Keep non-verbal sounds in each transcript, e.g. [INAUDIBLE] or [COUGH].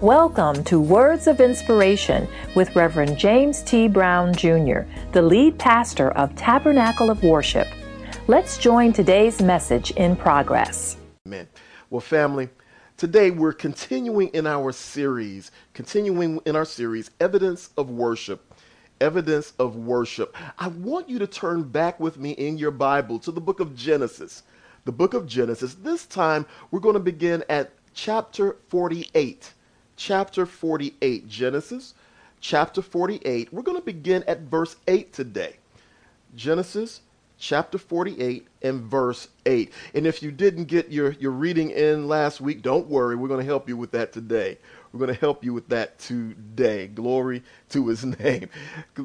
Welcome to Words of Inspiration with Reverend James T. Brown Jr., the lead pastor of Tabernacle of Worship. Let's join today's message in progress. Amen. Well, family, today we're continuing in our series, continuing in our series, Evidence of Worship. Evidence of Worship. I want you to turn back with me in your Bible to the book of Genesis. The book of Genesis. This time we're going to begin at chapter 48 chapter 48, Genesis chapter 48. We're going to begin at verse 8 today. Genesis chapter 48 and verse 8. And if you didn't get your, your reading in last week, don't worry. We're going to help you with that today. We're going to help you with that today. Glory to his [LAUGHS] name.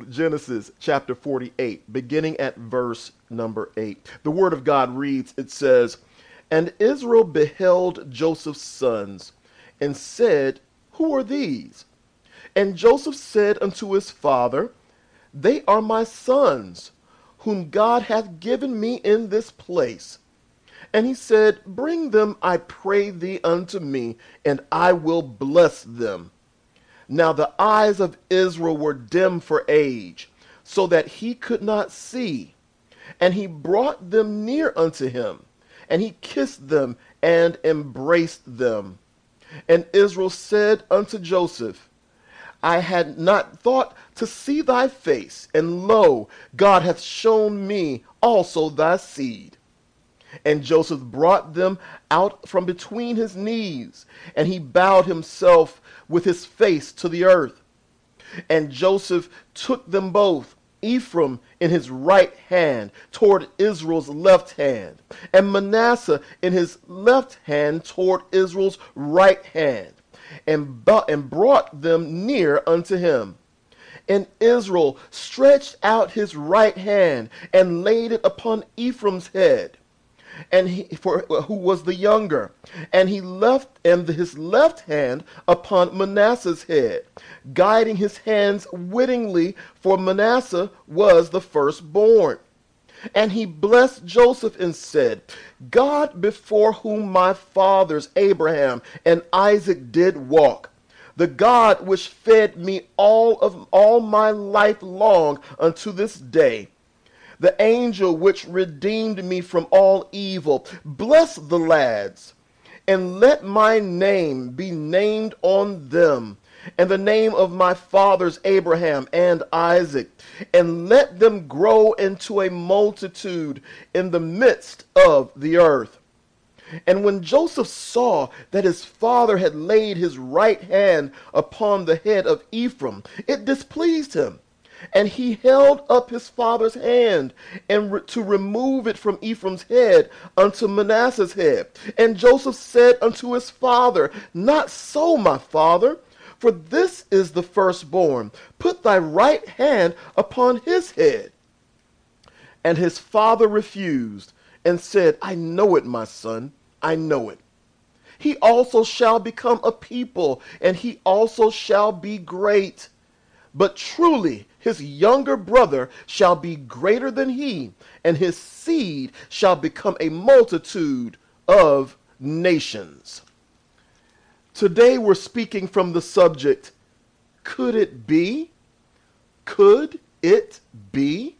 Genesis chapter 48, beginning at verse number 8. The word of God reads, it says, And Israel beheld Joseph's sons and said, who are these? And Joseph said unto his father, They are my sons, whom God hath given me in this place. And he said, Bring them, I pray thee, unto me, and I will bless them. Now the eyes of Israel were dim for age, so that he could not see. And he brought them near unto him, and he kissed them and embraced them. And Israel said unto Joseph, I had not thought to see thy face, and lo, God hath shown me also thy seed. And Joseph brought them out from between his knees, and he bowed himself with his face to the earth. And Joseph took them both, Ephraim in his right hand toward Israel's left hand, and Manasseh in his left hand toward Israel's right hand, and, and brought them near unto him. And Israel stretched out his right hand and laid it upon Ephraim's head and he for who was the younger. And he left and his left hand upon manasseh's head guiding his hands wittingly for manasseh was the firstborn. And he blessed joseph and said god before whom my fathers abraham and isaac did walk the God which fed me all of all my life long unto this day, the angel which redeemed me from all evil. Bless the lads, and let my name be named on them, and the name of my fathers Abraham and Isaac, and let them grow into a multitude in the midst of the earth. And when Joseph saw that his father had laid his right hand upon the head of Ephraim, it displeased him and he held up his father's hand and re- to remove it from Ephraim's head unto Manasseh's head. And Joseph said unto his father, Not so, my father, for this is the firstborn. Put thy right hand upon his head. And his father refused and said, I know it, my son, I know it. He also shall become a people, and he also shall be great. But truly his younger brother shall be greater than he, and his seed shall become a multitude of nations. Today we're speaking from the subject Could it be? Could it be?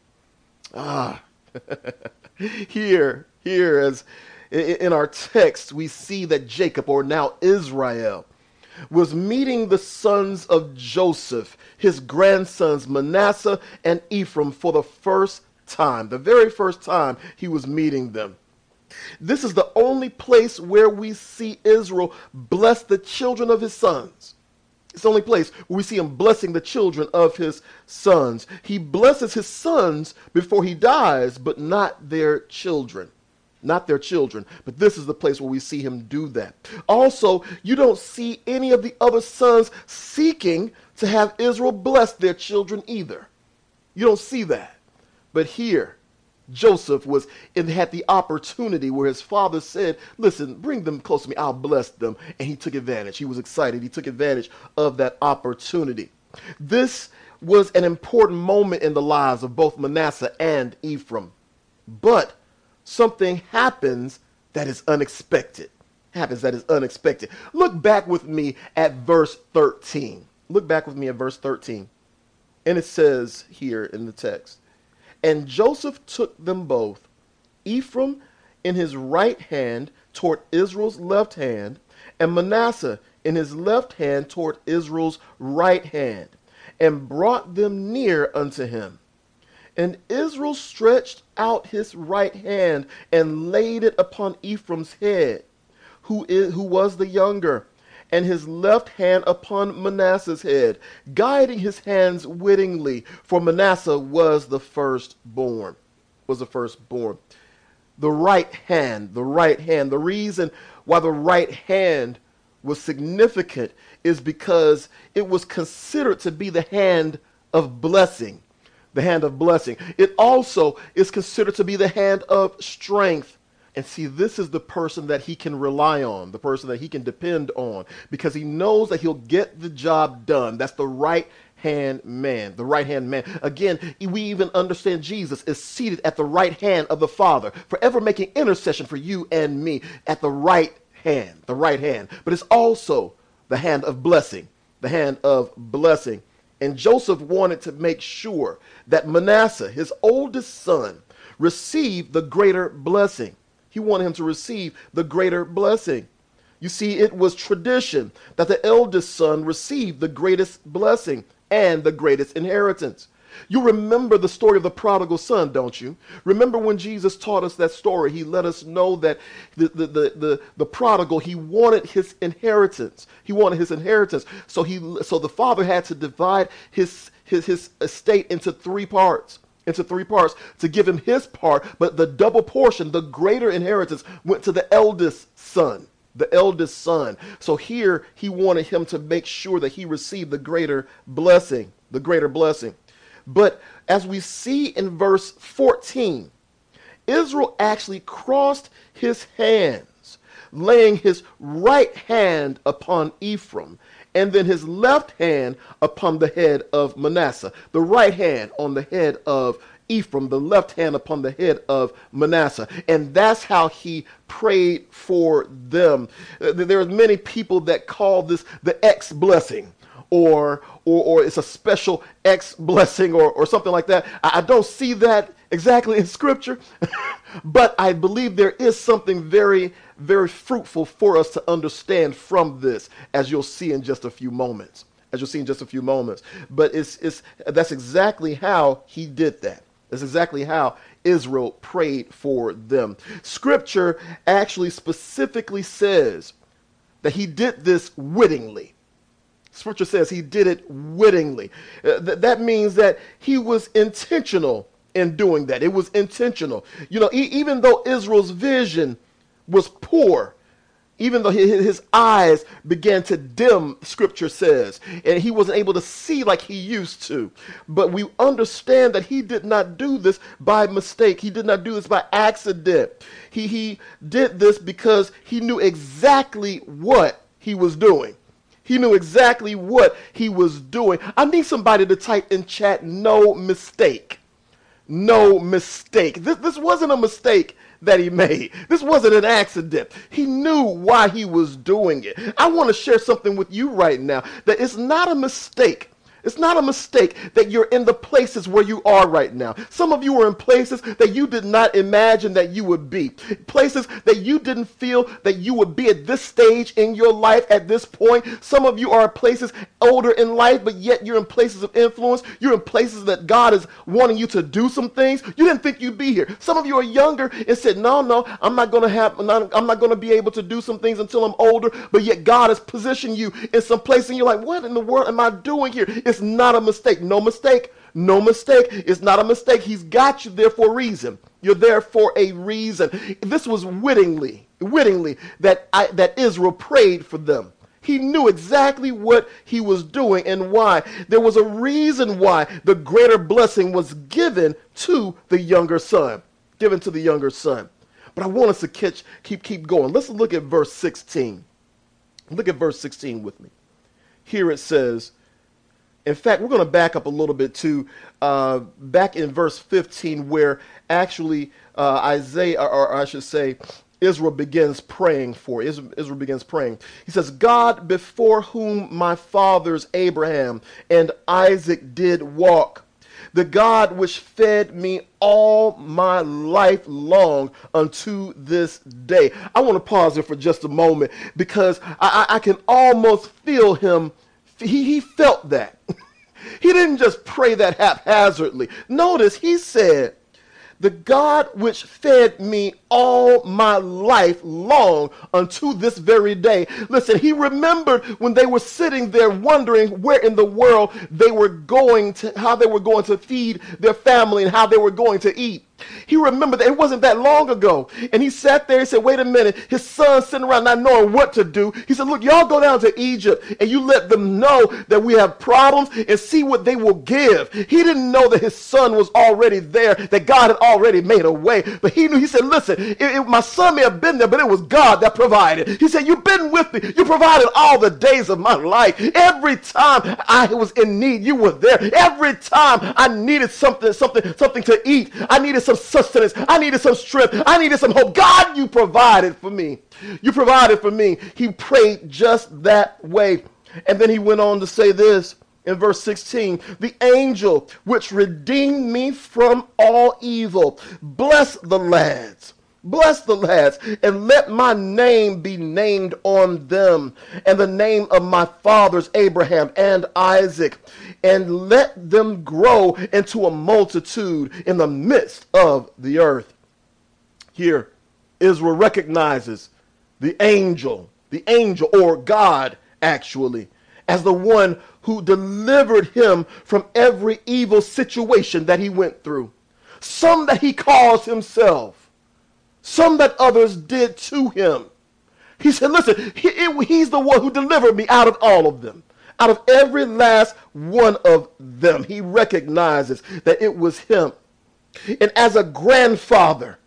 Ah, [LAUGHS] here, here, as in our text, we see that Jacob, or now Israel, was meeting the sons of Joseph, his grandsons Manasseh and Ephraim, for the first time, the very first time he was meeting them. This is the only place where we see Israel bless the children of his sons. It's the only place where we see him blessing the children of his sons. He blesses his sons before he dies, but not their children not their children. But this is the place where we see him do that. Also, you don't see any of the other sons seeking to have Israel bless their children either. You don't see that. But here, Joseph was and had the opportunity where his father said, Listen, bring them close to me, I'll bless them. And he took advantage. He was excited. He took advantage of that opportunity. This was an important moment in the lives of both Manasseh and Ephraim. But something happens that is unexpected. happens that is unexpected. Look back with me at verse 13. Look back with me at verse 13. And it says here in the text, And Joseph took them both, Ephraim in his right hand toward Israel's left hand, and Manasseh in his left hand toward Israel's right hand, and brought them near unto him. And Israel stretched out his right hand and laid it upon Ephraim's head, who, is, who was the younger, and his left hand upon Manasseh's head, guiding his hands wittingly, for Manasseh was the firstborn. Was the firstborn. The right hand, the right hand. The reason why the right hand was significant is because it was considered to be the hand of blessing. The hand of blessing. It also is considered to be the hand of strength. And see, this is the person that he can rely on, the person that he can depend on, because he knows that he'll get the job done. That's the right hand man, the right hand man. Again, we even understand Jesus is seated at the right hand of the Father, forever making intercession for you and me at the right hand, the right hand. But it's also the hand of blessing, the hand of blessing. And Joseph wanted to make sure that Manasseh, his oldest son, received the greater blessing. He wanted him to receive the greater blessing. You see, it was tradition that the eldest son received the greatest blessing and the greatest inheritance. You remember the story of the prodigal son, don't you? Remember when Jesus taught us that story? He let us know that the, the, the, the, the prodigal, he wanted his inheritance. He wanted his inheritance. So he so the father had to divide his his, his estate into three parts into three parts to give him his part, but the double portion, the greater inheritance, went to the eldest son. The eldest son. So here he wanted him to make sure that he received the greater blessing, the greater blessing. But as we see in verse 14, Israel actually crossed his hands, laying his right hand upon Ephraim and then his left hand upon the head of Manasseh, the right hand on the head of Ephraim, the left hand upon the head of Manasseh. And that's how he prayed for them. Uh, there are many people that call this the X blessing. Or, or, or it's a special X blessing or, or something like that. I, I don't see that exactly in scripture, [LAUGHS] but I believe there is something very very fruitful for us to understand from this, as you'll see in just a few moments. As you'll see in just a few moments. But it's, it's, that's exactly how he did that. That's exactly how Israel prayed for them. Scripture actually specifically says that he did this wittingly. Scripture says he did it wittingly. Uh, th- that means that he was intentional in doing that. It was intentional. You know, e- even though Israel's vision was poor, even though his eyes began to dim, scripture says, and he wasn't able to see like he used to. But we understand that he did not do this by mistake. He did not do this by accident. He, he did this because he knew exactly what he was doing. He knew exactly what he was doing. I need somebody to type in chat, no mistake. No mistake. This, this wasn't a mistake that he made. This wasn't an accident. He knew why he was doing it. I want to share something with you right now that it's not a mistake it's not a mistake that you're in the places where you are right now. Some of you are in places that you did not imagine that you would be. Places that you didn't feel that you would be at this stage in your life at this point. Some of you are places older in life, but yet you're in places of influence. You're in places that God is wanting you to do some things. You didn't think you'd be here. Some of you are younger and said, no, no, I'm not going to have, I'm not going to be able to do some things until I'm older. But yet God has positioned you in some place and you're like, what in the world am I doing here? It's it's not a mistake. No mistake. No mistake. It's not a mistake. He's got you there for a reason. You're there for a reason. This was wittingly, wittingly that I, that Israel prayed for them. He knew exactly what he was doing and why. There was a reason why the greater blessing was given to the younger son. Given to the younger son. But I want us to catch, keep, keep going. Let's look at verse 16. Look at verse 16 with me. Here it says, in fact, we're going to back up a little bit to uh, back in verse 15, where actually uh, Isaiah, or, or, I should say, Israel begins praying for. Israel begins praying. He says, God before whom my fathers Abraham and Isaac did walk, the God which fed me all my life long unto this day. I want to pause here for just a moment because I, I can almost feel him. He, he felt that. [LAUGHS] he didn't just pray that haphazardly. Notice he said, the God which fed me all my life long unto this very day. Listen, he remembered when they were sitting there wondering where in the world they were going to, how they were going to feed their family and how they were going to eat. He remembered that it wasn't that long ago. And he sat there and said, wait a minute. His son sitting around not knowing what to do. He said, look, y'all go down to Egypt and you let them know that we have problems and see what they will give. He didn't know that his son was already there, that God had already made a way. But he knew, he said, listen, it, it, my son may have been there, but it was God that provided. He said, you've been with me. You provided all the days of my life. Every time I was in need, you were there. Every time I needed something, something, something to eat, I needed some sustenance. I needed some strength. I needed some hope. God, you provided for me. You provided for me. He prayed just that way. And then he went on to say this in verse 16 the angel which redeemed me from all evil bless the lads Bless the lads, and let my name be named on them, and the name of my fathers Abraham and Isaac, and let them grow into a multitude in the midst of the earth. Here, Israel recognizes the angel, the angel, or God actually, as the one who delivered him from every evil situation that he went through. Some that he calls himself some that others did to him. He said, Listen, he, it, he's the one who delivered me out of all of them, out of every last one of them. He recognizes that it was him. And as a grandfather,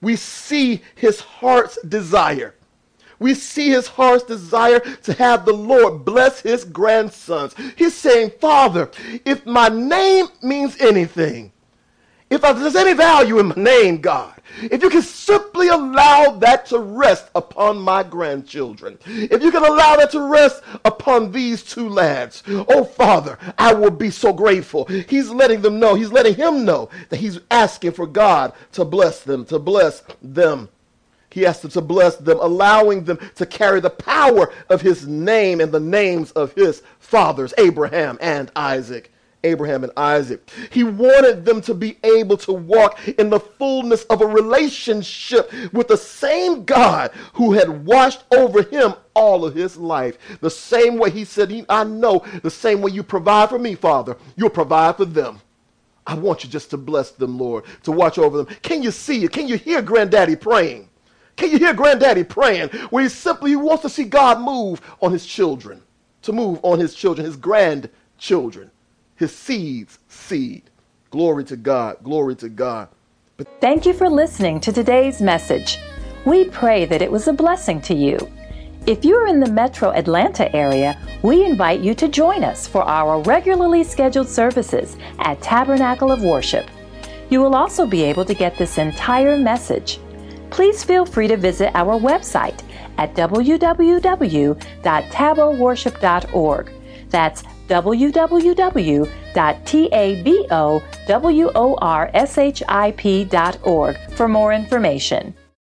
we see his heart's desire. We see his heart's desire to have the Lord bless his grandsons. He's saying, Father, if my name means anything, if there's any value in my name, God, if you can simply allow that to rest upon my grandchildren, if you can allow that to rest upon these two lads, oh Father, I will be so grateful. He's letting them know, he's letting him know that he's asking for God to bless them, to bless them. He asked them to bless them, allowing them to carry the power of his name and the names of his fathers, Abraham and Isaac. Abraham and Isaac. He wanted them to be able to walk in the fullness of a relationship with the same God who had watched over him all of his life. The same way he said, I know the same way you provide for me, Father, you'll provide for them. I want you just to bless them, Lord, to watch over them. Can you see it? Can you hear Granddaddy praying? Can you hear Granddaddy praying where he simply he wants to see God move on his children, to move on his children, his grandchildren? His seed's seed. Glory to God. Glory to God. But Thank you for listening to today's message. We pray that it was a blessing to you. If you're in the metro Atlanta area, we invite you to join us for our regularly scheduled services at Tabernacle of Worship. You will also be able to get this entire message. Please feel free to visit our website at www.taboworship.org. That's www.taboworship.org for more information.